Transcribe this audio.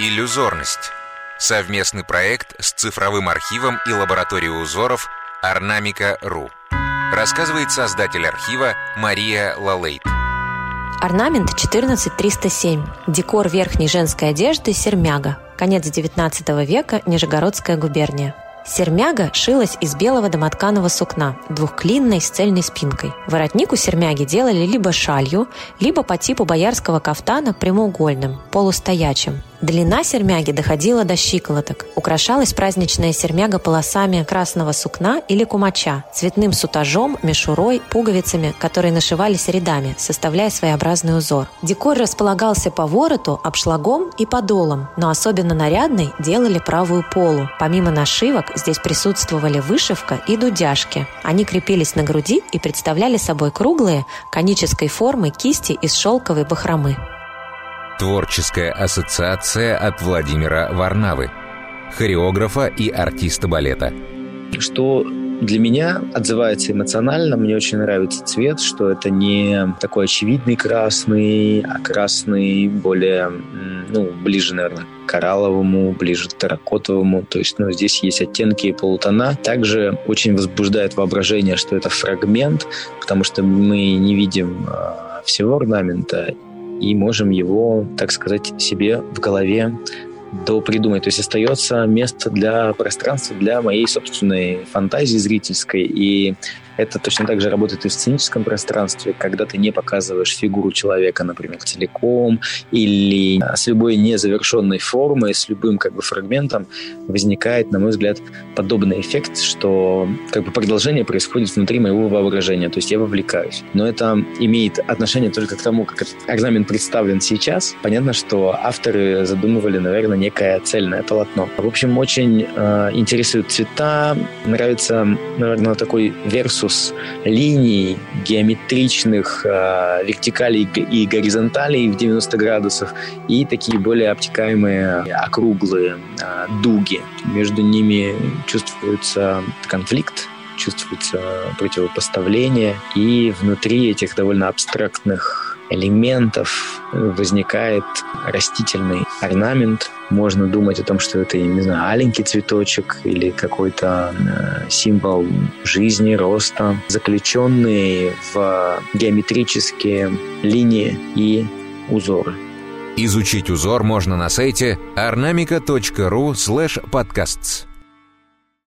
Иллюзорность. Совместный проект с цифровым архивом и лабораторией узоров Орнамика.ру. Рассказывает создатель архива Мария Лалейт. Орнамент 14307. Декор верхней женской одежды сермяга. Конец XIX века, Нижегородская губерния. Сермяга шилась из белого домотканого сукна, двухклинной с цельной спинкой. Воротник у сермяги делали либо шалью, либо по типу боярского кафтана прямоугольным, полустоячим. Длина сермяги доходила до щиколоток. Украшалась праздничная сермяга полосами красного сукна или кумача, цветным сутажом, мишурой, пуговицами, которые нашивались рядами, составляя своеобразный узор. Декор располагался по вороту, обшлагом и подолом, но особенно нарядной делали правую полу. Помимо нашивок здесь присутствовали вышивка и дудяшки. Они крепились на груди и представляли собой круглые, конической формы кисти из шелковой бахромы. Творческая ассоциация от Владимира Варнавы, хореографа и артиста балета. Что для меня отзывается эмоционально. Мне очень нравится цвет, что это не такой очевидный красный, а красный более, ну, ближе, наверное, к коралловому, ближе к терракотовому. То есть, ну, здесь есть оттенки и полутона. Также очень возбуждает воображение, что это фрагмент, потому что мы не видим а, всего орнамента, и можем его, так сказать, себе в голове допридумать. То есть остается место для пространства, для моей собственной фантазии зрительской. И это точно так же работает и в сценическом пространстве, когда ты не показываешь фигуру человека, например, целиком, или с любой незавершенной формой, с любым как бы фрагментом возникает, на мой взгляд, подобный эффект, что как бы продолжение происходит внутри моего воображения, то есть я вовлекаюсь. Но это имеет отношение только к тому, как орнамент представлен сейчас. Понятно, что авторы задумывали, наверное, некое цельное полотно. В общем, очень э, интересуют цвета, нравится, наверное, такой версус конус линий геометричных э, вертикалей и горизонталей в 90 градусов и такие более обтекаемые округлые э, дуги. Между ними чувствуется конфликт, чувствуется противопоставление, и внутри этих довольно абстрактных элементов возникает растительный орнамент. Можно думать о том, что это, не знаю, аленький цветочек или какой-то э, символ жизни, роста, заключенные в геометрические линии и узоры. Изучить узор можно на сайте ornamica.ru slash podcasts.